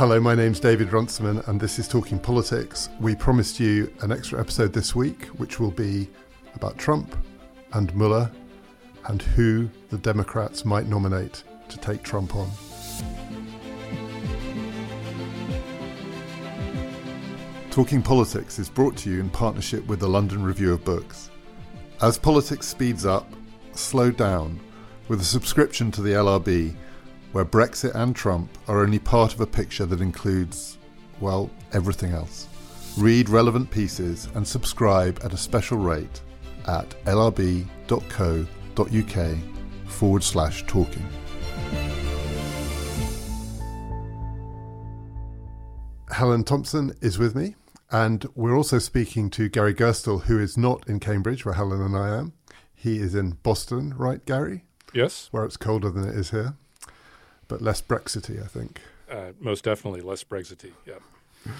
Hello, my name's David Runciman, and this is Talking Politics. We promised you an extra episode this week, which will be about Trump and Mueller and who the Democrats might nominate to take Trump on. Talking Politics is brought to you in partnership with the London Review of Books. As politics speeds up, slow down with a subscription to the LRB, where Brexit and Trump are only part of a picture that includes, well, everything else. Read relevant pieces and subscribe at a special rate at lrb.co.uk forward slash talking. Helen Thompson is with me, and we're also speaking to Gary Gerstle, who is not in Cambridge, where Helen and I am. He is in Boston, right, Gary? Yes. Where it's colder than it is here, but less Brexity, I think. Uh, most definitely less Brexity, yeah.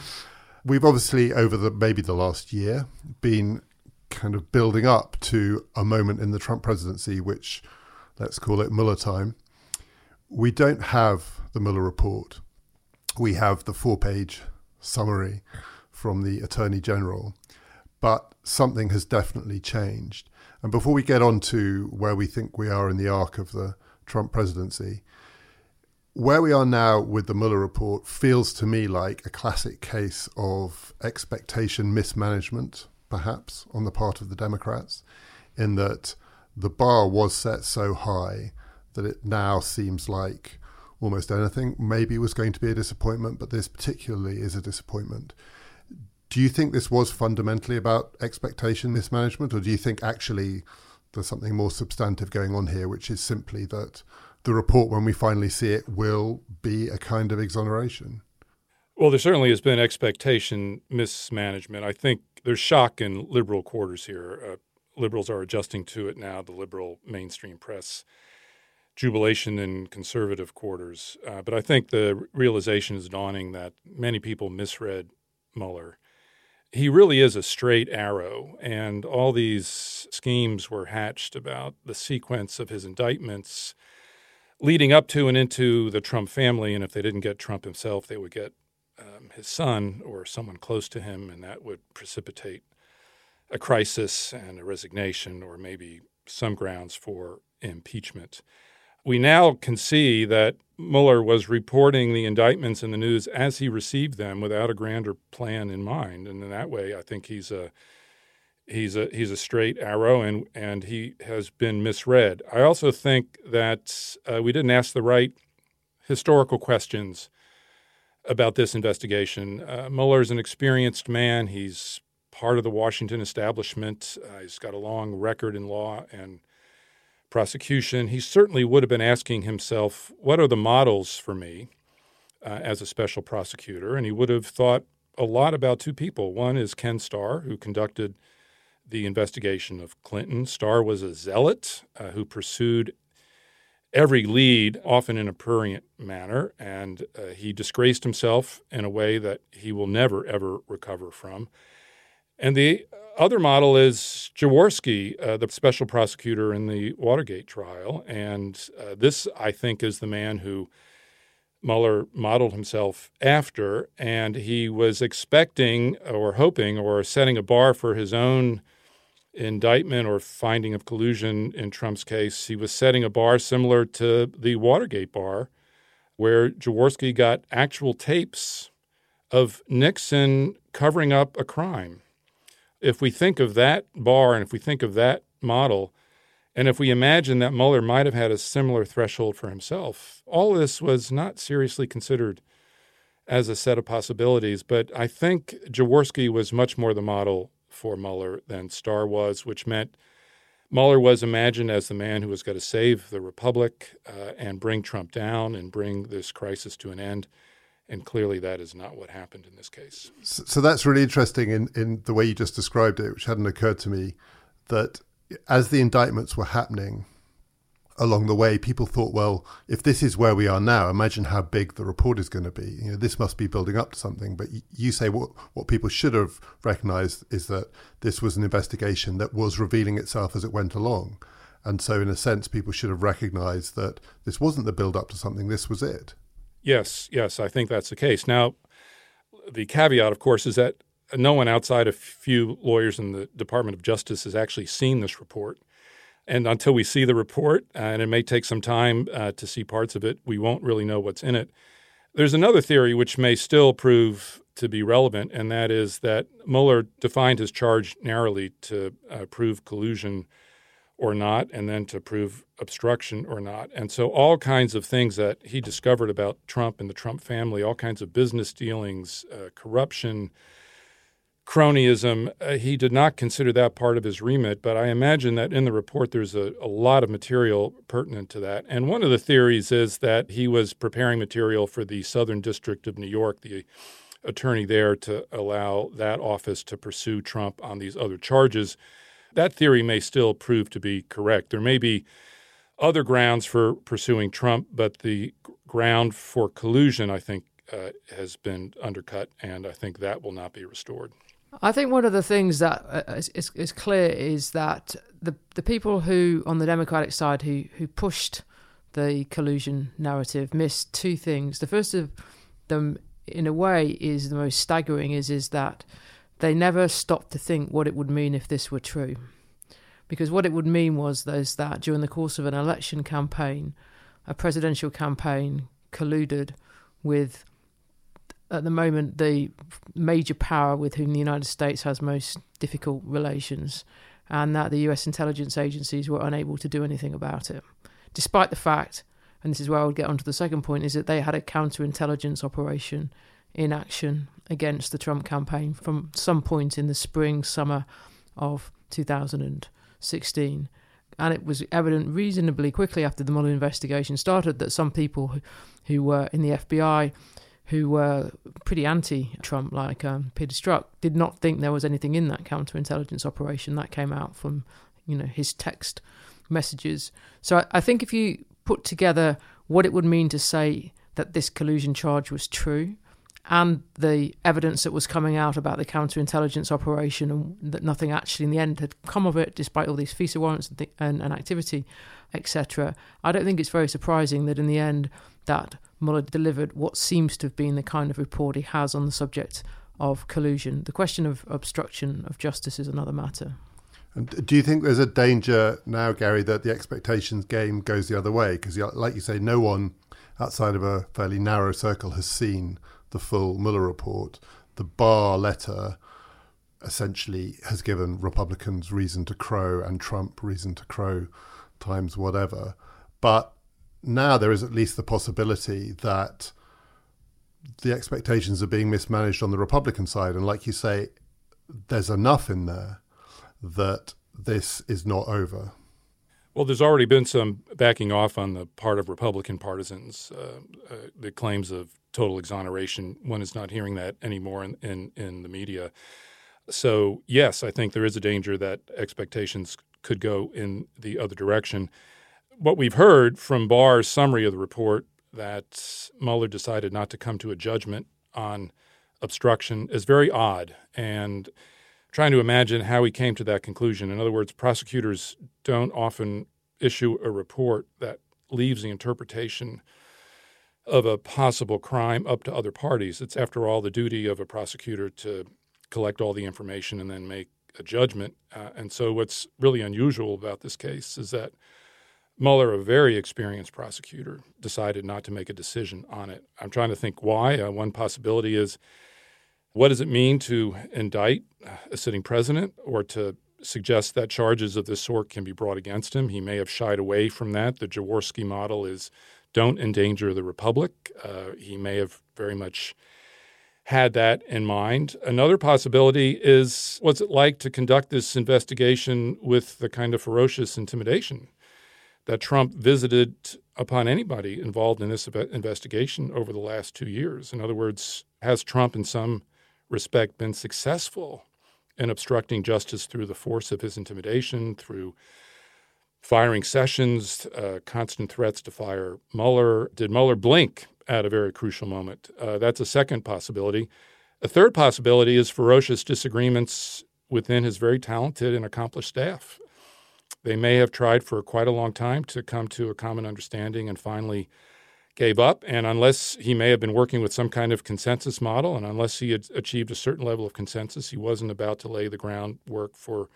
We've obviously, over the maybe the last year, been kind of building up to a moment in the Trump presidency, which let's call it Mueller time. We don't have the Mueller report. We have the four page summary from the Attorney General, but something has definitely changed. And before we get on to where we think we are in the arc of the Trump presidency, where we are now with the Mueller report feels to me like a classic case of expectation mismanagement, perhaps, on the part of the Democrats, in that the bar was set so high that it now seems like almost anything maybe was going to be a disappointment, but this particularly is a disappointment. Do you think this was fundamentally about expectation mismanagement, or do you think actually there's something more substantive going on here, which is simply that the report, when we finally see it, will be a kind of exoneration? Well, there certainly has been expectation mismanagement. I think there's shock in liberal quarters here. Uh, liberals are adjusting to it now, the liberal mainstream press, jubilation in conservative quarters. Uh, but I think the realization is dawning that many people misread Mueller. He really is a straight arrow, and all these schemes were hatched about the sequence of his indictments leading up to and into the Trump family. And if they didn't get Trump himself, they would get um, his son or someone close to him, and that would precipitate a crisis and a resignation, or maybe some grounds for impeachment. We now can see that Mueller was reporting the indictments in the news as he received them without a grander plan in mind. And in that way, I think he's a he's a he's a straight arrow and and he has been misread. I also think that uh, we didn't ask the right historical questions about this investigation. Uh, is an experienced man. He's part of the Washington establishment. Uh, he's got a long record in law and prosecution. He certainly would have been asking himself, what are the models for me uh, as a special prosecutor? And he would have thought a lot about two people. One is Ken Starr, who conducted the investigation of Clinton. Starr was a zealot uh, who pursued every lead, often in a prurient manner, and uh, he disgraced himself in a way that he will never, ever recover from. And the other model is Jaworski, uh, the special prosecutor in the Watergate trial. And uh, this, I think, is the man who Mueller modeled himself after. And he was expecting or hoping or setting a bar for his own indictment or finding of collusion in Trump's case. He was setting a bar similar to the Watergate bar, where Jaworski got actual tapes of Nixon covering up a crime if we think of that bar and if we think of that model, and if we imagine that Mueller might have had a similar threshold for himself, all this was not seriously considered as a set of possibilities. But I think Jaworski was much more the model for Mueller than Starr was, which meant Mueller was imagined as the man who was going to save the republic uh, and bring Trump down and bring this crisis to an end. And clearly, that is not what happened in this case. So, so, that's really interesting in, in the way you just described it, which hadn't occurred to me. That as the indictments were happening along the way, people thought, well, if this is where we are now, imagine how big the report is going to be. You know, this must be building up to something. But you say what what people should have recognized is that this was an investigation that was revealing itself as it went along. And so, in a sense, people should have recognized that this wasn't the build up to something, this was it. Yes, yes, I think that's the case. Now, the caveat, of course, is that no one outside a few lawyers in the Department of Justice has actually seen this report. And until we see the report, uh, and it may take some time uh, to see parts of it, we won't really know what's in it. There's another theory which may still prove to be relevant, and that is that Mueller defined his charge narrowly to uh, prove collusion or not, and then to prove obstruction or not. And so, all kinds of things that he discovered about Trump and the Trump family, all kinds of business dealings, uh, corruption, cronyism, uh, he did not consider that part of his remit. But I imagine that in the report, there's a, a lot of material pertinent to that. And one of the theories is that he was preparing material for the Southern District of New York, the attorney there, to allow that office to pursue Trump on these other charges that theory may still prove to be correct. There may be other grounds for pursuing Trump, but the ground for collusion, I think, uh, has been undercut, and I think that will not be restored. I think one of the things that uh, is, is, is, clear is that the the people who on the Democratic side who who pushed the collusion narrative missed two things. The first of them, in a way, is the most staggering. Is is that they never stopped to think what it would mean if this were true. Because what it would mean was those that during the course of an election campaign, a presidential campaign colluded with, at the moment, the major power with whom the United States has most difficult relations, and that the US intelligence agencies were unable to do anything about it. Despite the fact, and this is where I would get onto the second point, is that they had a counterintelligence operation in action against the Trump campaign from some point in the spring, summer of 2016. And it was evident reasonably quickly after the Mueller investigation started that some people who, who were in the FBI who were pretty anti-Trump, like um, Peter Strzok, did not think there was anything in that counterintelligence operation. That came out from, you know, his text messages. So I, I think if you put together what it would mean to say that this collusion charge was true, and the evidence that was coming out about the counterintelligence operation and that nothing actually in the end had come of it, despite all these FISA warrants and, th- and, and activity, etc. I don't think it's very surprising that in the end that Mueller delivered what seems to have been the kind of report he has on the subject of collusion. The question of obstruction of justice is another matter. And do you think there's a danger now, Gary, that the expectations game goes the other way? Because, like you say, no one outside of a fairly narrow circle has seen the full Mueller report, the Barr letter essentially has given Republicans reason to crow and Trump reason to crow times whatever. But now there is at least the possibility that the expectations are being mismanaged on the Republican side. And like you say, there's enough in there that this is not over. Well, there's already been some backing off on the part of Republican partisans. Uh, uh, the claims of total exoneration. One is not hearing that anymore in, in, in the media. So, yes, I think there is a danger that expectations could go in the other direction. What we've heard from Barr's summary of the report that Mueller decided not to come to a judgment on obstruction is very odd and trying to imagine how he came to that conclusion. In other words, prosecutors don't often issue a report that leaves the interpretation of a possible crime up to other parties. It's, after all, the duty of a prosecutor to collect all the information and then make a judgment. Uh, and so, what's really unusual about this case is that Mueller, a very experienced prosecutor, decided not to make a decision on it. I'm trying to think why. Uh, one possibility is what does it mean to indict a sitting president or to suggest that charges of this sort can be brought against him? He may have shied away from that. The Jaworski model is don't endanger the republic. Uh, he may have very much had that in mind. Another possibility is what's it like to conduct this investigation with the kind of ferocious intimidation that Trump visited upon anybody involved in this investigation over the last two years? In other words, has Trump, in some respect, been successful in obstructing justice through the force of his intimidation, through firing Sessions, uh, constant threats to fire Mueller. Did Mueller blink at a very crucial moment? Uh, that's a second possibility. A third possibility is ferocious disagreements within his very talented and accomplished staff. They may have tried for quite a long time to come to a common understanding and finally gave up. And unless he may have been working with some kind of consensus model, and unless he had achieved a certain level of consensus, he wasn't about to lay the groundwork for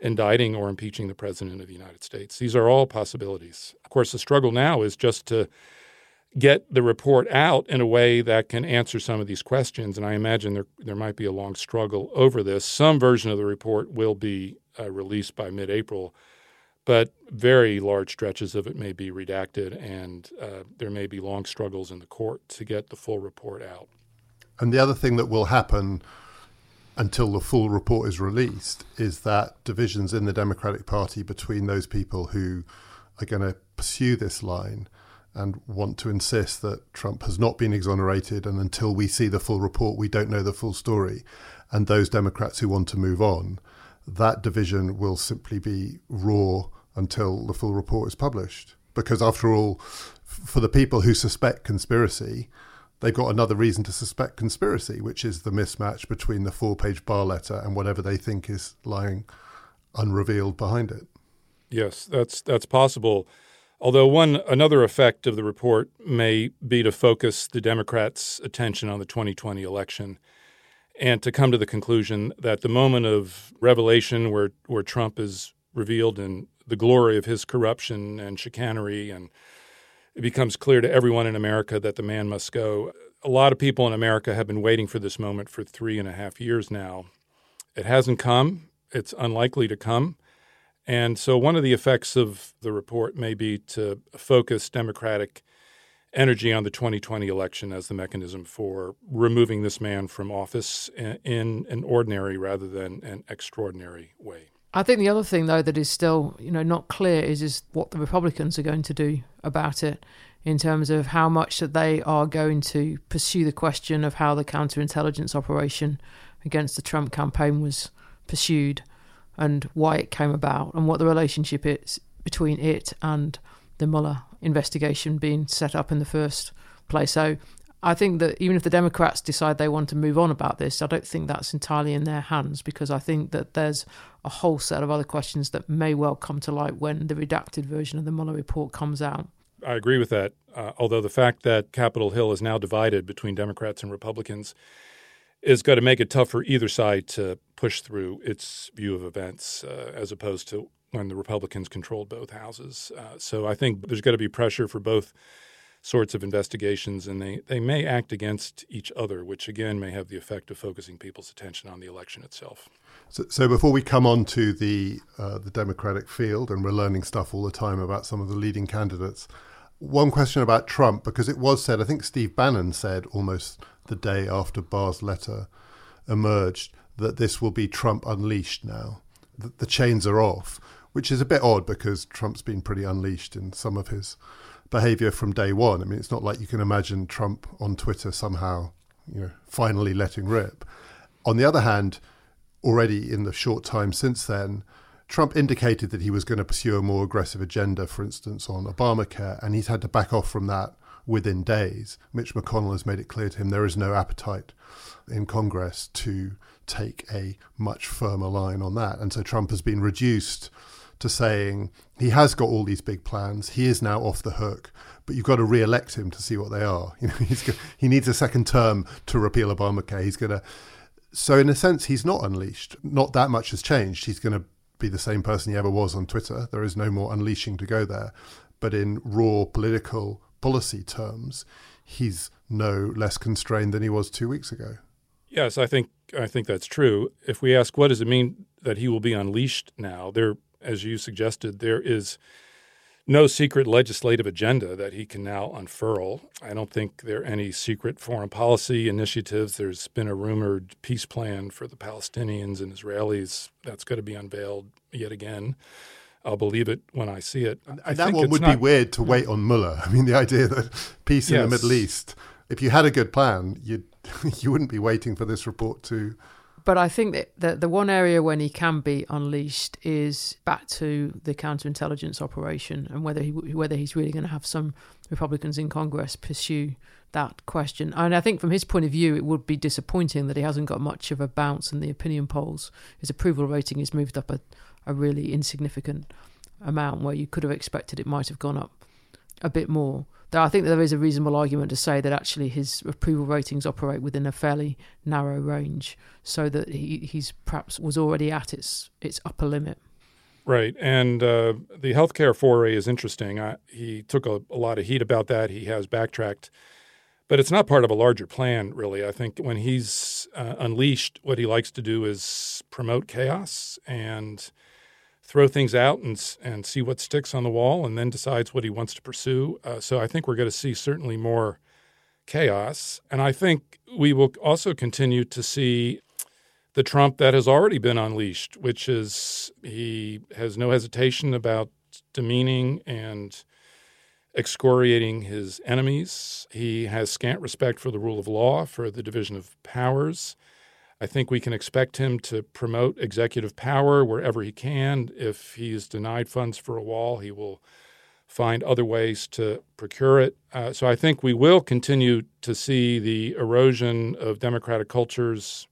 indicting or impeaching the President of the United States. These are all possibilities. Of course, the struggle now is just to get the report out in a way that can answer some of these questions. And I imagine there, there might be a long struggle over this. Some version of the report will be uh, released by mid April but very large stretches of it may be redacted, and uh, there may be long struggles in the court to get the full report out. And the other thing that will happen until the full report is released is that divisions in the Democratic Party between those people who are going to pursue this line and want to insist that Trump has not been exonerated, and until we see the full report, we don't know the full story, and those Democrats who want to move on that division will simply be raw until the full report is published. Because after all, for the people who suspect conspiracy, they've got another reason to suspect conspiracy, which is the mismatch between the four page Barr letter and whatever they think is lying unrevealed behind it. Yes, that's that's possible. Although one another effect of the report may be to focus the Democrats' attention on the 2020 election and to come to the conclusion that the moment of revelation where, where Trump is revealed in the glory of his corruption and chicanery, and it becomes clear to everyone in America that the man must go. A lot of people in America have been waiting for this moment for three and a half years now. It hasn't come, it's unlikely to come. And so, one of the effects of the report may be to focus Democratic energy on the 2020 election as the mechanism for removing this man from office in an ordinary rather than an extraordinary way. I think the other thing, though, that is still you know not clear is is what the Republicans are going to do about it, in terms of how much that they are going to pursue the question of how the counterintelligence operation against the Trump campaign was pursued, and why it came about, and what the relationship is between it and the Mueller investigation being set up in the first place. So I think that even if the Democrats decide they want to move on about this, I don't think that's entirely in their hands because I think that there's a whole set of other questions that may well come to light when the redacted version of the Mueller report comes out. I agree with that. Uh, although the fact that Capitol Hill is now divided between Democrats and Republicans is going to make it tough for either side to push through its view of events uh, as opposed to when the Republicans controlled both houses. Uh, so I think there's going to be pressure for both sorts of investigations, and they, they may act against each other, which again may have the effect of focusing people's attention on the election itself. So, so before we come on to the uh, the Democratic field, and we're learning stuff all the time about some of the leading candidates. One question about Trump, because it was said, I think Steve Bannon said almost the day after Barr's letter emerged that this will be Trump unleashed now. That the chains are off which is a bit odd because Trump's been pretty unleashed in some of his behavior from day one. I mean, it's not like you can imagine Trump on Twitter somehow, you know, finally letting rip. On the other hand, already in the short time since then, Trump indicated that he was going to pursue a more aggressive agenda, for instance, on Obamacare, and he's had to back off from that within days. Mitch McConnell has made it clear to him there is no appetite in Congress to take a much firmer line on that. And so Trump has been reduced to saying he has got all these big plans. He is now off the hook, but you've got to re-elect him to see what they are. You know, he's he needs a second term to repeal Obamacare. He's going to. So in a sense, he's not unleashed. Not that much has changed. He's going to be the same person he ever was on Twitter. There is no more unleashing to go there. But in raw political policy terms, he's no less constrained than he was two weeks ago. Yes, I think I think that's true. If we ask what does it mean that he will be unleashed now, there as you suggested, there is no secret legislative agenda that he can now unfurl. I don't think there are any secret foreign policy initiatives. There's been a rumored peace plan for the Palestinians and Israelis that's going to be unveiled yet again. I'll believe it when I see it. And that one would not, be weird to wait on Mueller. I mean, the idea that peace yes. in the Middle East, if you had a good plan, you you wouldn't be waiting for this report to but I think that the, the one area when he can be unleashed is back to the counterintelligence operation and whether he whether he's really going to have some Republicans in Congress pursue that question. And I think from his point of view, it would be disappointing that he hasn't got much of a bounce in the opinion polls. His approval rating has moved up a, a really insignificant amount where you could have expected it might have gone up a bit more. I think there is a reasonable argument to say that actually his approval ratings operate within a fairly narrow range, so that he, he's perhaps was already at its its upper limit. Right, and uh, the healthcare foray is interesting. I, he took a, a lot of heat about that. He has backtracked but it's not part of a larger plan, really. I think when he's uh, unleashed, what he likes to do is promote chaos and throw things out and and see what sticks on the wall, and then decides what he wants to pursue. Uh, so I think we're going to see certainly more chaos, and I think we will also continue to see the Trump that has already been unleashed, which is he has no hesitation about demeaning and excoriating his enemies. He has scant respect for the rule of law, for the division of powers. I think we can expect him to promote executive power wherever he can. If he's denied funds for a wall, he will find other ways to procure it. Uh, so I think we will continue to see the erosion of democratic cultures,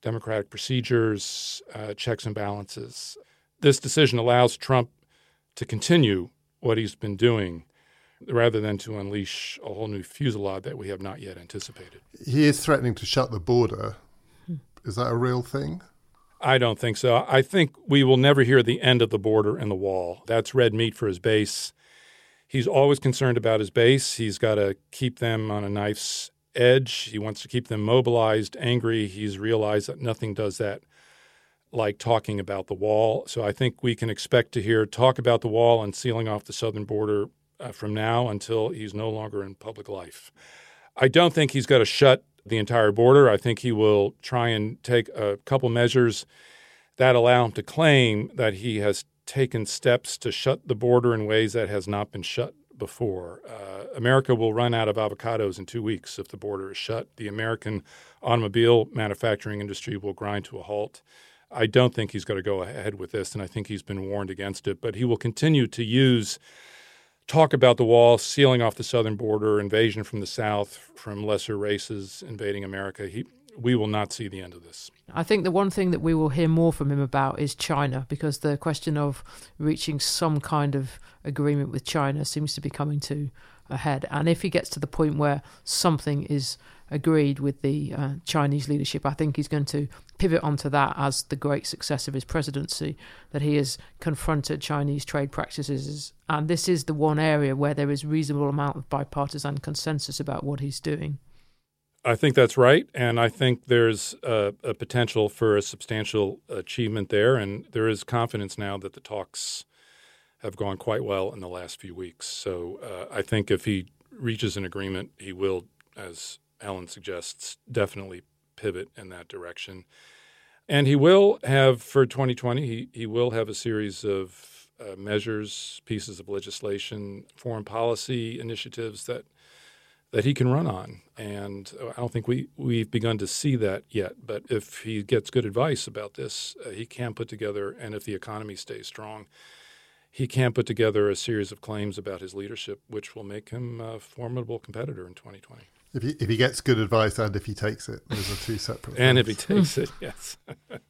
democratic procedures, uh, checks and balances. This decision allows Trump to continue what he's been doing rather than to unleash a whole new fusillade that we have not yet anticipated. He is threatening to shut the border. Is that a real thing? I don't think so. I think we will never hear the end of the border and the wall. That's red meat for his base. He's always concerned about his base. He's got to keep them on a knife's edge. He wants to keep them mobilized, angry. He's realized that nothing does that like talking about the wall. So I think we can expect to hear talk about the wall and sealing off the southern border uh, from now until he's no longer in public life. I don't think he's got to shut the entire border. I think he will try and take a couple measures that allow him to claim that he has taken steps to shut the border in ways that has not been shut before. Uh, America will run out of avocados in two weeks if the border is shut. The American automobile manufacturing industry will grind to a halt. I don't think he's going to go ahead with this, and I think he's been warned against it. But he will continue to use talk about the wall, sealing off the southern border, invasion from the south, from lesser races invading America. He, we will not see the end of this. I think the one thing that we will hear more from him about is China, because the question of reaching some kind of agreement with China seems to be coming to a head. And if he gets to the point where something is agreed with the uh, Chinese leadership. I think he's going to pivot onto that as the great success of his presidency, that he has confronted Chinese trade practices. And this is the one area where there is reasonable amount of bipartisan consensus about what he's doing. I think that's right, and I think there's a, a, potential for a substantial achievement there, and there is confidence now that the talks have gone quite well in the last few weeks. So uh, I think if he reaches an agreement, he will, as Helen suggests, definitely pivot in that direction. And he will have, for 2020, he, he will have a series of uh, measures, pieces of legislation, foreign policy initiatives that that he can run on. And I don't think we, we've begun to see that yet. But if he gets good advice about this, uh, he can put together, and if the economy stays strong, he can put together a series of claims about his leadership, which will make him a formidable competitor in 2020. If he if he gets good advice and if he takes it, those are two separate. and if he takes it, yes.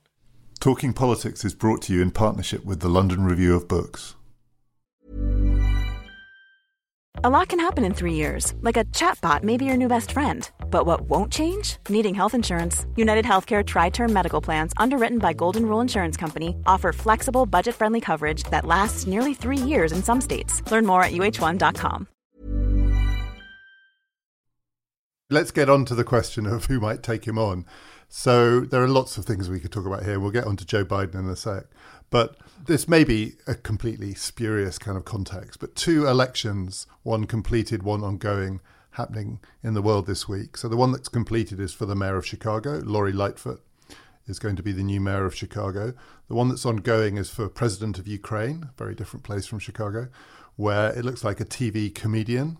Talking Politics is brought to you in partnership with the London Review of Books. A lot can happen in three years, like a chatbot may be your new best friend. But what won't change? Needing health insurance. United Healthcare Tri Term Medical Plans, underwritten by Golden Rule Insurance Company, offer flexible, budget friendly coverage that lasts nearly three years in some states. Learn more at uh1.com. Let's get on to the question of who might take him on. So there are lots of things we could talk about here. We'll get on to Joe Biden in a sec. But this may be a completely spurious kind of context, but two elections, one completed, one ongoing, happening in the world this week. So the one that's completed is for the mayor of Chicago, Lori Lightfoot is going to be the new mayor of Chicago. The one that's ongoing is for president of Ukraine, very different place from Chicago, where it looks like a TV comedian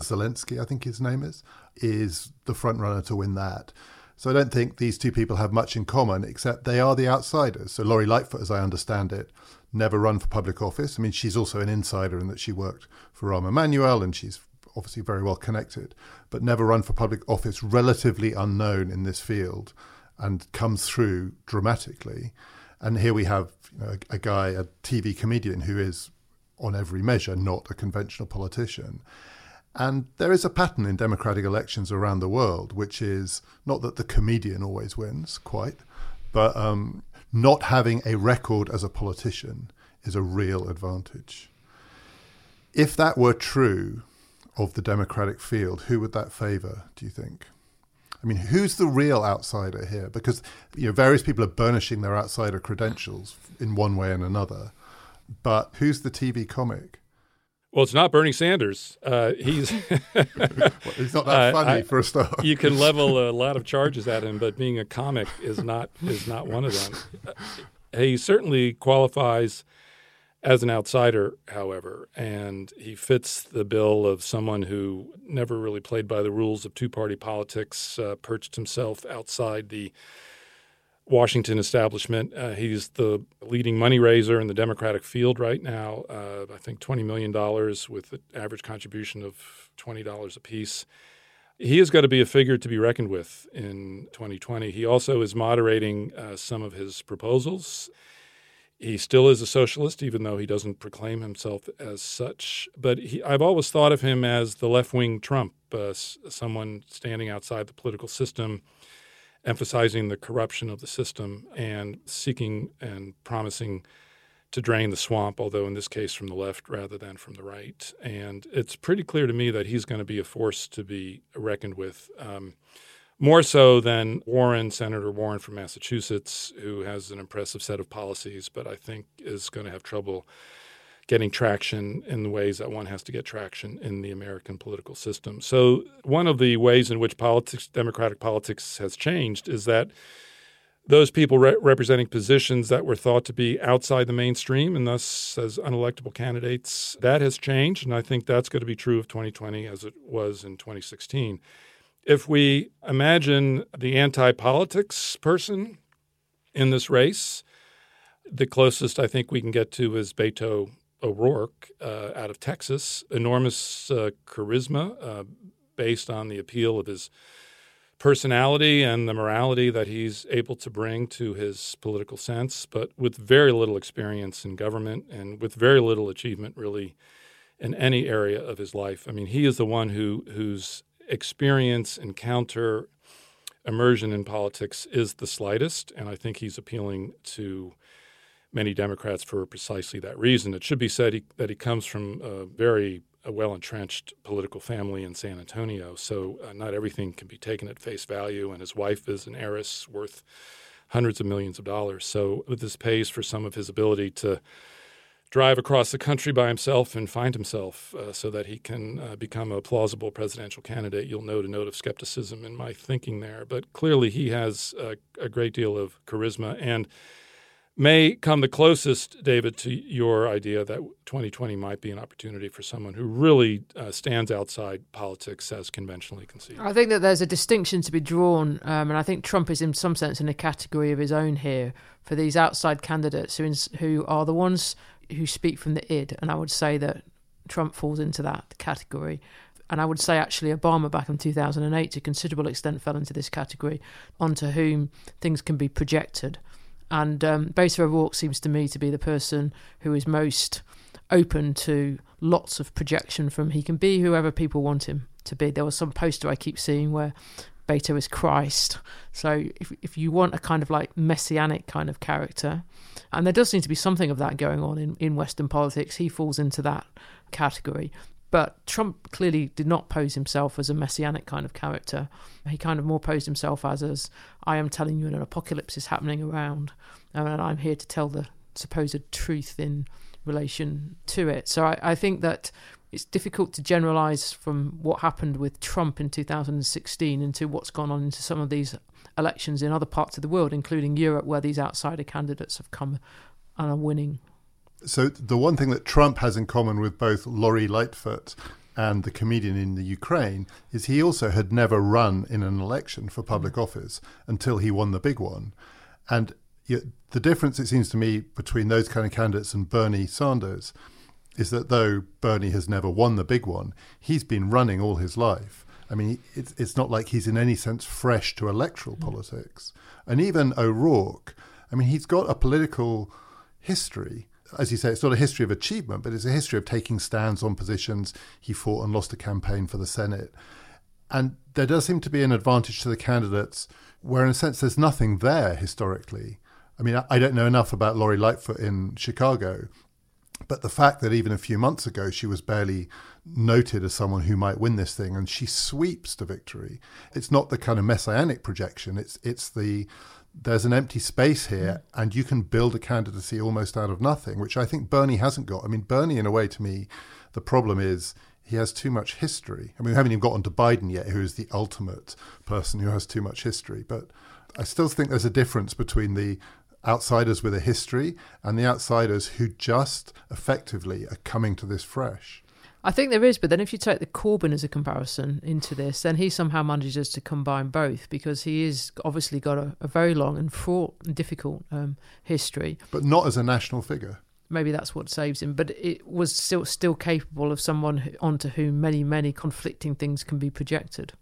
Zelensky, I think his name is, is the front runner to win that. So I don't think these two people have much in common, except they are the outsiders. So Lori Lightfoot, as I understand it, never run for public office. I mean, she's also an insider in that she worked for Rahm Emanuel and she's obviously very well connected, but never run for public office, relatively unknown in this field, and comes through dramatically. And here we have you know, a, a guy, a TV comedian, who is on every measure not a conventional politician. And there is a pattern in democratic elections around the world, which is not that the comedian always wins, quite, but um, not having a record as a politician is a real advantage. If that were true of the democratic field, who would that favour, do you think? I mean, who's the real outsider here? Because you know, various people are burnishing their outsider credentials in one way and another. But who's the TV comic? Well, it's not Bernie Sanders. Uh, he's well, he's not that funny I, for a start. you can level a lot of charges at him, but being a comic is not is not one of them. he certainly qualifies as an outsider, however, and he fits the bill of someone who never really played by the rules of two party politics, uh, perched himself outside the Washington establishment. Uh, he's the leading money raiser in the Democratic field right now. Uh, I think $20 million with an average contribution of $20 apiece. He has got to be a figure to be reckoned with in 2020. He also is moderating uh, some of his proposals. He still is a socialist, even though he doesn't proclaim himself as such. But he, I've always thought of him as the left wing Trump, uh, someone standing outside the political system, emphasizing the corruption of the system and seeking and promising to drain the swamp, although in this case from the left rather than from the right. And it's pretty clear to me that he's going to be a force to be reckoned with. Um, more so than Warren, Senator Warren from Massachusetts, who has an impressive set of policies, but I think is going to have trouble getting traction in the ways that one has to get traction in the American political system. So, one of the ways in which politics, democratic politics has changed is that those people re- representing positions that were thought to be outside the mainstream and thus as unelectable candidates, that has changed. And I think that's going to be true of 2020 as it was in 2016. If we imagine the anti politics person in this race, the closest I think we can get to is Beto O'Rourke uh, out of Texas. Enormous uh, charisma uh, based on the appeal of his personality and the morality that he's able to bring to his political sense, but with very little experience in government and with very little achievement really in any area of his life. I mean, he is the one who whose experience, encounter, immersion in politics is the slightest, and I think he's appealing to many Democrats for precisely that reason. It should be said he, that he comes from a very well entrenched political family in San Antonio, so uh, not everything can be taken at face value. And his wife is an heiress worth hundreds of millions of dollars. So this pays for some of his ability to drive across the country by himself and find himself uh, so that he can uh, become a plausible presidential candidate. You'll note a note of skepticism in my thinking there, but clearly he has a, a great deal of charisma and may come the closest, David, to your idea that 2020 might be an opportunity for someone who really uh, stands outside politics as conventionally conceived. I think that there's a distinction to be drawn, um, and I think Trump is, in some sense, in a category of his own here for these outside candidates who, who are the ones who speak from the id, and I would say that Trump falls into that category. And I would say actually Obama back in 2008 to a considerable extent fell into this category, onto whom things can be projected. And um, Beto O'Rourke seems to me to be the person who is most open to lots of projection from he can be whoever people want him to be. There was some poster I keep seeing where Beto is Christ. So if if you want a kind of like messianic kind of character, and there does seem to be something of that going on in, in Western politics, he falls into that category. But Trump clearly did not pose himself as a messianic kind of character. He kind of more posed himself as as I am telling you an apocalypse is happening around, and I'm here to tell the supposed truth in relation to it. So I, I think that it's difficult to generalize from what happened with Trump in 2016 into what's gone on into some of these elections in other parts of the world, including Europe, where these outsider candidates have come and are winning. So, the one thing that Trump has in common with both Lori Lightfoot and the comedian in the Ukraine is he also had never run in an election for public mm. office until he won the big one. And the difference, it seems to me, between those kind of candidates and Bernie Sanders is that though Bernie has never won the big one, he's been running all his life. I mean, it's, it's not like he's in any sense fresh to electoral mm. politics. And even O'Rourke, I mean, he's got a political history. As you say, it's not a history of achievement, but it's a history of taking stands on positions. He fought and lost a campaign for the Senate. And there does seem to be an advantage to the candidates where, in a sense, there's nothing there historically. I mean, I don't know enough about Lori Lightfoot in Chicago, but the fact that even a few months ago she was barely noted as someone who might win this thing and she sweeps to victory, it's not the kind of messianic projection. It's it's the there's an empty space here and you can build a candidacy almost out of nothing, which I think Bernie hasn't got. I mean, Bernie, in a way, to me, the problem is he has too much history. I mean, we haven't even gotten to Biden yet, who is the ultimate person who has too much history. But I still think there's a difference between the outsiders with a history and the outsiders who just effectively are coming to this fresh. I think there is, but then if you take the Corbyn as a comparison into this, then he somehow manages to combine both because he is obviously got a, a very long and fraught and difficult um, history. But not as a national figure. Maybe that's what saves him, but it was still still capable of someone who, onto whom many many conflicting things can be projected.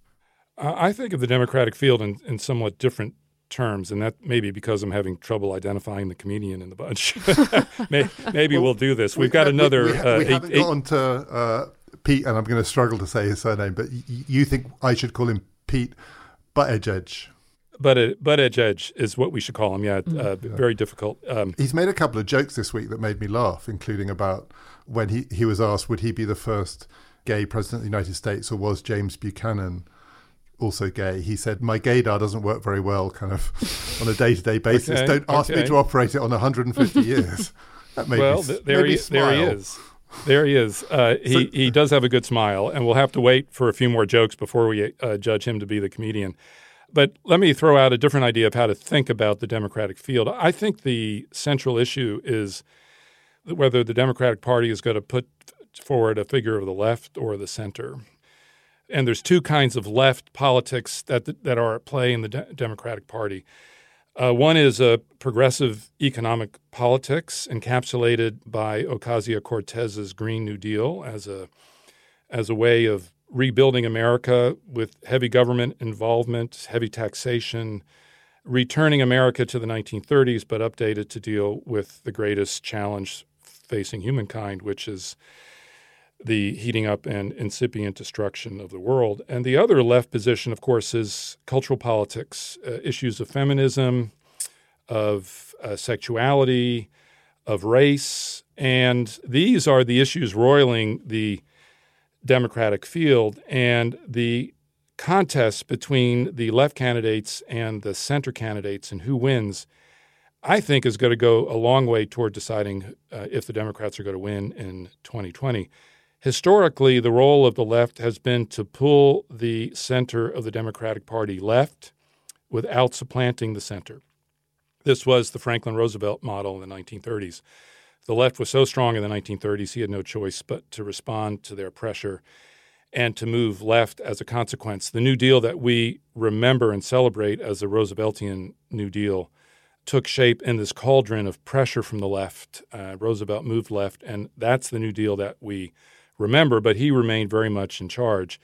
I think of the Democratic field in, in somewhat different terms, and that may be because I'm having trouble identifying the comedian in the bunch. maybe well, we'll do this. We've got another. We, we, uh, we eight, haven't eight, gotten to uh, Pete, and I'm going to struggle to say his surname, but y- you think I should call him Pete Buttigieg? But Buttigieg Edge is what we should call him. Yeah, mm. uh, yeah. very difficult. Um, He's made a couple of jokes this week that made me laugh, including about when he, he was asked, would he be the first gay president of the United States, or was James Buchanan also gay, he said, My gaydar doesn't work very well kind of on a day to day basis. Okay, Don't ask okay. me to operate it on 150 years. That made well, me, th- there, he, there he is. There he is. Uh, he, so, he does have a good smile, and we'll have to wait for a few more jokes before we uh, judge him to be the comedian. But let me throw out a different idea of how to think about the Democratic field. I think the central issue is whether the Democratic Party is going to put forward a figure of the left or the center. And there's two kinds of left politics that that are at play in the De- Democratic Party. Uh, one is a progressive economic politics encapsulated by Ocasio Cortez's Green New Deal as a as a way of rebuilding America with heavy government involvement, heavy taxation, returning America to the 1930s, but updated to deal with the greatest challenge facing humankind, which is the heating up and incipient destruction of the world. And the other left position, of course, is cultural politics, uh, issues of feminism, of uh, sexuality, of race. And these are the issues roiling the Democratic field. And the contest between the left candidates and the center candidates and who wins, I think, is going to go a long way toward deciding uh, if the Democrats are going to win in 2020. Historically, the role of the left has been to pull the center of the Democratic Party left without supplanting the center. This was the Franklin Roosevelt model in the 1930s. The left was so strong in the 1930s, he had no choice but to respond to their pressure and to move left as a consequence. The New Deal that we remember and celebrate as the Rooseveltian New Deal took shape in this cauldron of pressure from the left. Uh, Roosevelt moved left, and that's the New Deal that we remember, but he remained very much in charge.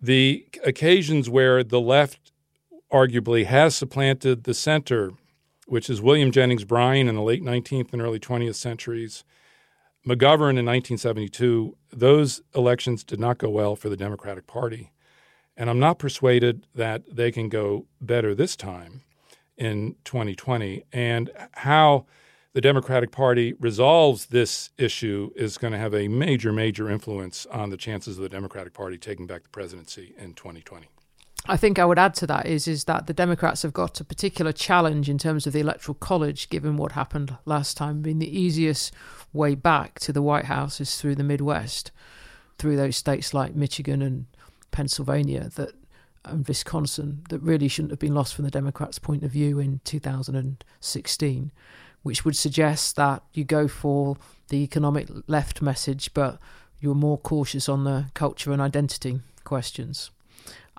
The occasions where the left arguably has supplanted the center, which is William Jennings Bryan in the late 19th and early 20th centuries, McGovern in 1972, those elections did not go well for the Democratic Party. And I'm not persuaded that they can go better this time in 2020. And how the Democratic Party resolves this issue is going to have a major, major influence on the chances of the Democratic Party taking back the presidency in 2020. I think I would add to that is is that the Democrats have got a particular challenge in terms of the electoral college, given what happened last time. Mean, the easiest way back to the White House is through the Midwest, through those states like Michigan and Pennsylvania that and Wisconsin that really shouldn't have been lost from the Democrats' point of view in 2016 which would suggest that you go for the economic left message, but you're more cautious on the culture and identity questions.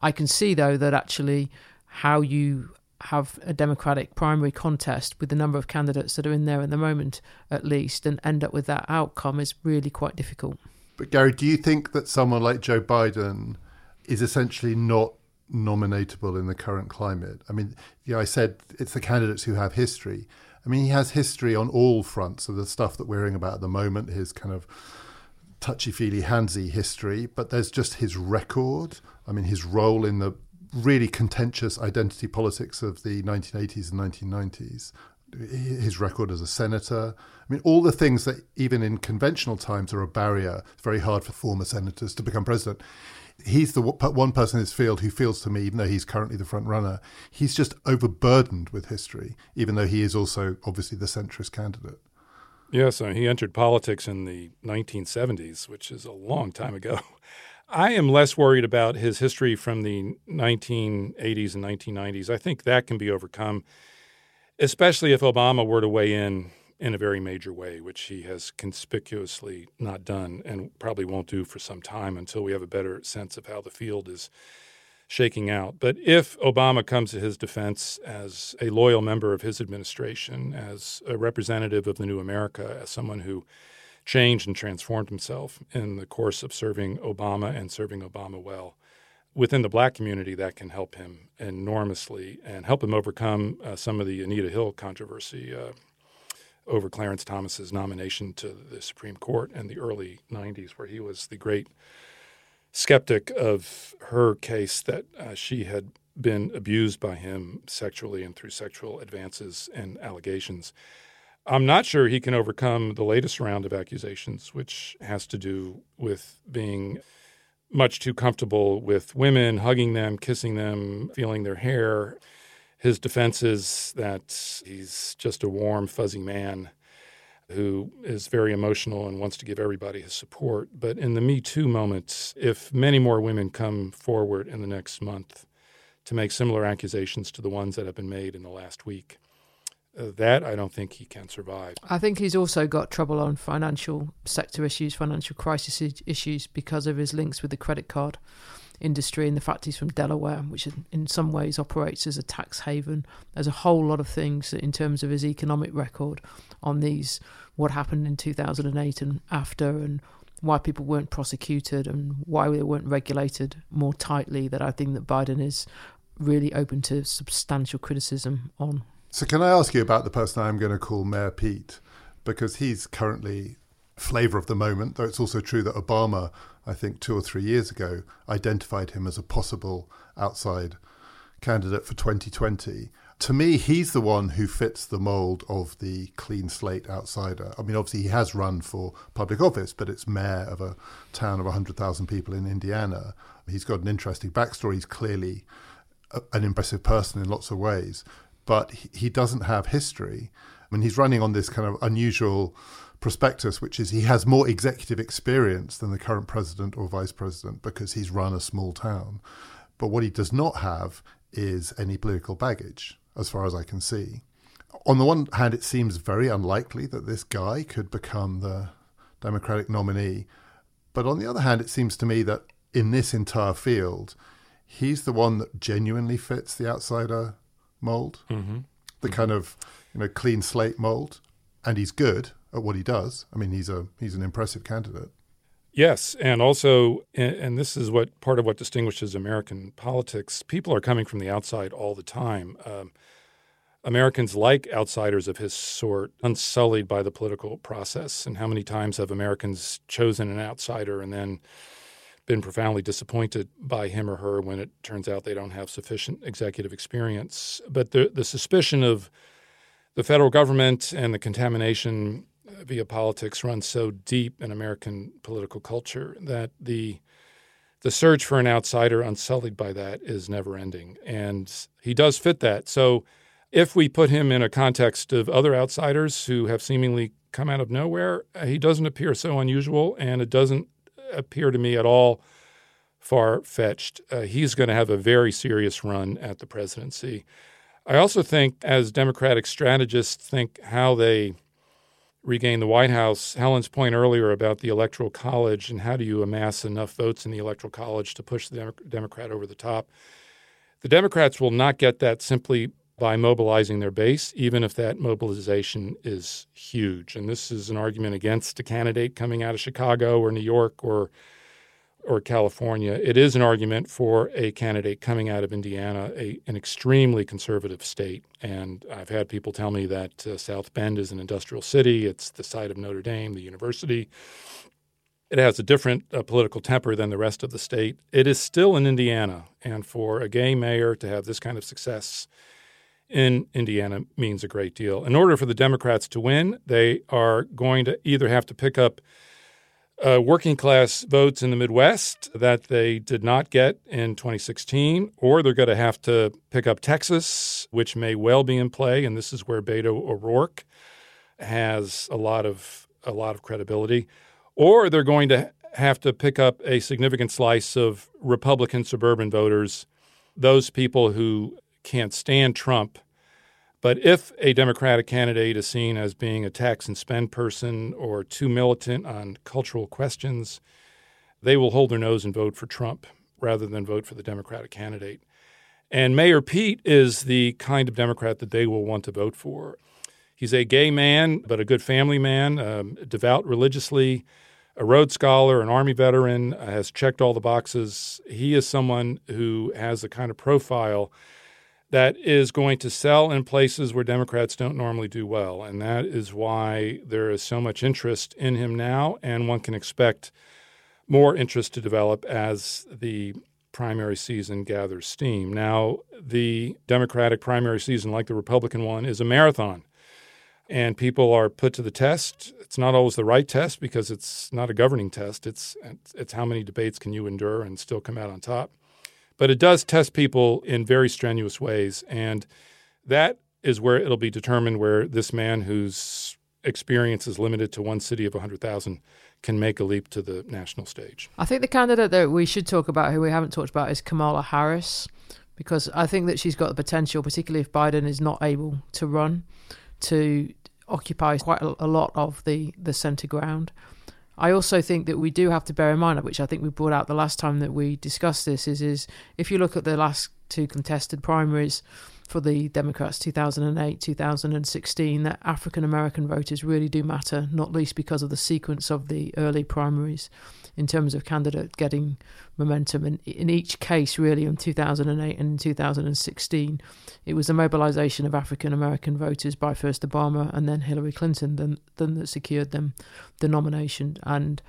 I can see, though, that actually how you have a democratic primary contest with the number of candidates that are in there at the moment, at least, and end up with that outcome is really quite difficult. But, Gary, do you think that someone like Joe Biden is essentially not nominatable in the current climate? I mean, yeah, I said it's the candidates who have history. I mean, he has history on all fronts of the stuff that we're hearing about at the moment, his kind of touchy feely, handsy history, but there's just his record. I mean, his role in the really contentious identity politics of the 1980s and 1990s, his record as a senator. I mean, all the things that even in conventional times are a barrier. It's very hard for former senators to become president. He's the one person in this field who feels to me, even though he's currently the front runner, he's just overburdened with history, even though he is also obviously the centrist candidate. Yes, uh, he entered politics in the 1970s, which is a long time ago. I am less worried about his history from the 1980s and 1990s. I think that can be overcome, especially if Obama were to weigh in in a very major way, which he has conspicuously not done and probably won't do for some time until we have a better sense of how the field is shaking out. But if Obama comes to his defense as a loyal member of his administration, as a representative of the new America, as someone who changed and transformed himself in the course of serving Obama and serving Obama well. Within the black community, that can help him enormously and help him overcome uh, some of the Anita Hill controversy uh, over Clarence Thomas's nomination to the Supreme Court in the early 90s, where he was the great skeptic of her case that uh, she had been abused by him sexually and through sexual advances and allegations. I'm not sure he can overcome the latest round of accusations, which has to do with being much too comfortable with women, hugging them, kissing them, feeling their hair. His defense is that he's just a warm, fuzzy man who is very emotional and wants to give everybody his support. But in the Me Too moment, if many more women come forward in the next month to make similar accusations to the ones that have been made in the last week, uh, that I don't think he can survive. I think he's also got trouble on financial sector issues, financial crisis issues, because of his links with the credit card industry and the fact he's from Delaware, which in some ways operates as a tax haven. There's a whole lot of things in terms of his economic record on these, what happened in 2008 and after, and why people weren't prosecuted and why they weren't regulated more tightly. That I think that Biden is really open to substantial criticism on. So, can I ask you about the person I'm going to call Mayor Pete? Because he's currently flavour of the moment, though it's also true that Obama, I think two or three years ago, identified him as a possible outside candidate for 2020. To me, he's the one who fits the mould of the clean slate outsider. I mean, obviously, he has run for public office, but it's mayor of a town of 100,000 people in Indiana. He's got an interesting backstory. He's clearly a, an impressive person in lots of ways but he doesn't have history. I mean, he's running on this kind of unusual prospectus, which is he has more executive experience than the current president or vice president because he's run a small town. But what he does not have is any political baggage, as far as I can see. On the one hand, it seems very unlikely that this guy could become the Democratic nominee. But on the other hand, it seems to me that in this entire field, he's the one that genuinely fits the outsider mold, mm-hmm. the kind of you know clean slate mold, and he's good at what he does. I mean, he's a he's an impressive candidate. Yes, and also, and this is what part of what distinguishes American politics. People are coming from the outside all the time. Um, Americans like outsiders of his sort, unsullied by the political process. And how many times have Americans chosen an outsider and then been profoundly disappointed by him or her when it turns out they don't have sufficient executive experience. But the, the suspicion of the federal government and the contamination via politics runs so deep in American political culture that the the search for an outsider unsullied by that is never ending. And he does fit that. So if we put him in a context of other outsiders who have seemingly come out of nowhere, he doesn't appear so unusual and it doesn't appear to me at all far fetched. Uh, he's going to have a very serious run at the presidency. I also think, as Democratic strategists think how they regain the White House, Helen's point earlier about the Electoral College and how do you amass enough votes in the Electoral College to push the Democrat over the top. The Democrats will not get that simply by mobilizing their base, even if that mobilization is huge. And this is an argument against a candidate coming out of Chicago or New York or or California, it is an argument for a candidate coming out of Indiana, a, an extremely conservative state. And I've had people tell me that uh, South Bend is an industrial city, it's the site of Notre Dame, the university. It has a different uh, political temper than the rest of the state. It is still in Indiana, and for a gay mayor to have this kind of success in Indiana means a great deal. In order for the Democrats to win, they are going to either have to pick up uh, working class votes in the Midwest that they did not get in 2016, or they're going to have to pick up Texas, which may well be in play, and this is where Beto O'Rourke has a lot of a lot of credibility, or they're going to have to pick up a significant slice of Republican suburban voters, those people who can't stand Trump but if a Democratic candidate is seen as being a tax and spend person or too militant on cultural questions, they will hold their nose and vote for Trump rather than vote for the Democratic candidate. And Mayor Pete is the kind of Democrat that they will want to vote for. He's a gay man, but a good family man, um, devout religiously, a Rhodes Scholar, an Army veteran, has checked all the boxes. He is someone who has the kind of profile that is going to sell in places where Democrats don't normally do well. And that is why there is so much interest in him now, and one can expect more interest to develop as the primary season gathers steam. Now, the Democratic primary season, like the Republican one, is a marathon. And people are put to the test. It's not always the right test because it's not a governing test. It's it's how many debates can you endure and still come out on top. But it does test people in very strenuous ways. And that is where it'll be determined where this man whose experience is limited to one city of 100,000 can make a leap to the national stage. I think the candidate that we should talk about, who we haven't talked about, is Kamala Harris, because I think that she's got the potential, particularly if Biden is not able to run, to occupy quite a, lot of the, the centre ground. I also think that we do have to bear in mind, which I think we brought out the last time that we discussed this, is is if you look at the last two contested primaries for the Democrats, 2008, 2016, that African American voters really do matter, not least because of the sequence of the early primaries in terms of candidate getting momentum. And in each case, really, in 2008 and in 2016, it was the mobilization of African American voters by first Obama and then Hillary Clinton then, then that secured them the nomination. And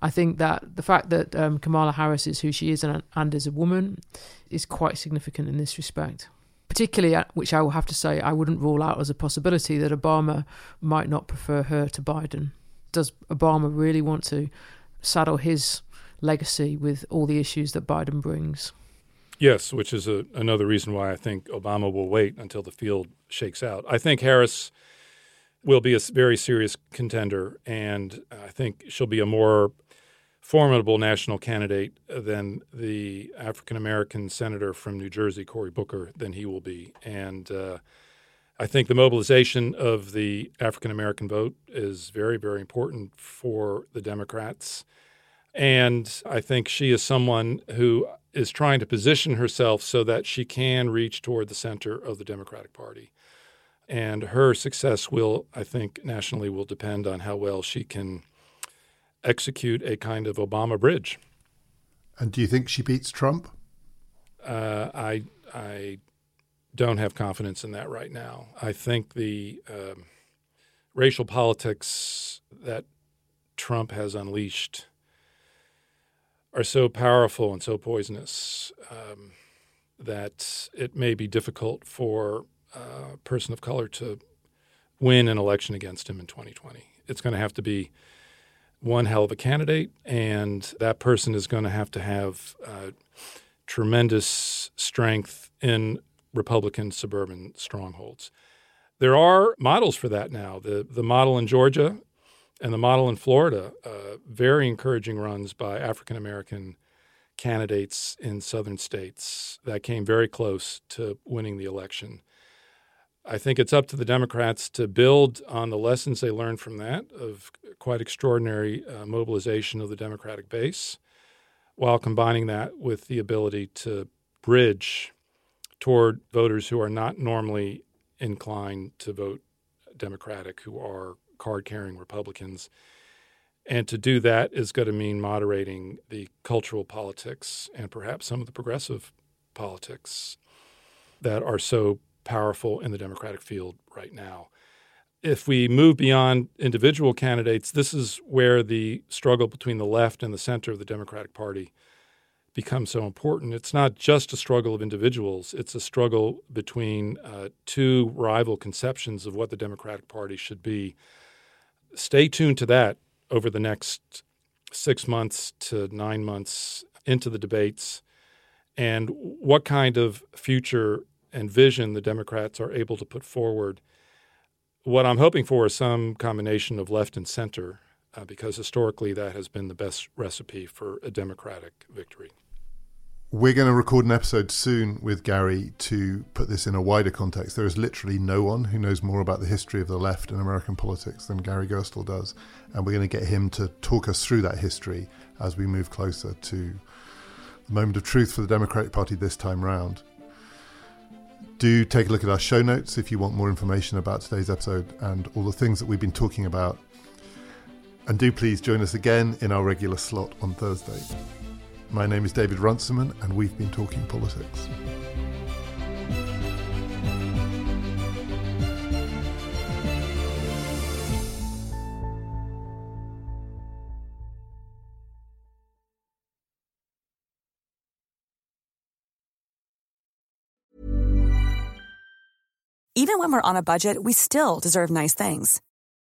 I think that the fact that um, Kamala Harris is who she is and, and is a woman is quite significant in this respect particularly, uh, which I will have to say, I wouldn't rule out as a possibility that Obama might not prefer her to Biden. Does Obama really want to saddle his legacy with all the issues that Biden brings. Yes, which is a, another reason why I think Obama will wait until the field shakes out. I think Harris will be a very serious contender, and I think she'll be a more formidable national candidate than the African American senator from New Jersey, Cory Booker, than he will be. And uh, I think the mobilization of the African American vote is very, very important for the Democrats. And I think she is someone who is trying to position herself so that she can reach toward the center of the Democratic Party. And her success will, I think, nationally will depend on how well she can execute a kind of Obama bridge. And do you think she beats Trump? Uh, I I don't have confidence in that right now. I think the um, racial politics that Trump has unleashed are so powerful and so poisonous um, that it may be difficult for a person of color to win an election against him in 2020. It's going to have to be one hell of a candidate, and that person is going to have to have uh, tremendous strength in Republican suburban strongholds. There are models for that now. The the model in Georgia and the model in Florida, uh, very encouraging runs by African American candidates in southern states that came very close to winning the election. I think it's up to the Democrats to build on the lessons they learned from that of quite extraordinary uh, mobilization of the Democratic base, while combining that with the ability to bridge toward voters who are not normally inclined to vote Democratic, who are card carrying Republicans. And to do that is going to mean moderating the cultural politics and perhaps some of the progressive politics that are so powerful in the Democratic field right now. If we move beyond individual candidates, this is where the struggle between the left and the center of the Democratic Party becomes so important. It's not just a struggle of individuals, it's a struggle between uh, two rival conceptions of what the Democratic Party should be. Stay tuned to that over the next six months to nine months into the debates and what kind of future and vision the Democrats are able to put forward. What I'm hoping for is some combination of left and center, uh, because historically that has been the best recipe for a Democratic victory. We're going to record an episode soon with Gary to put this in a wider context. There is literally no one who knows more about the history of the left in American politics than Gary Gerstle does. And we're going to get him to talk us through that history as we move closer to the moment of truth for the Democratic Party this time round do take a look at our show notes if you want more information about today's episode and all the things that we've been talking about. And do please join us again in our regular slot on Thursday. My name is David Runciman, and we've been talking politics. Even when we're on a budget, we still deserve nice things.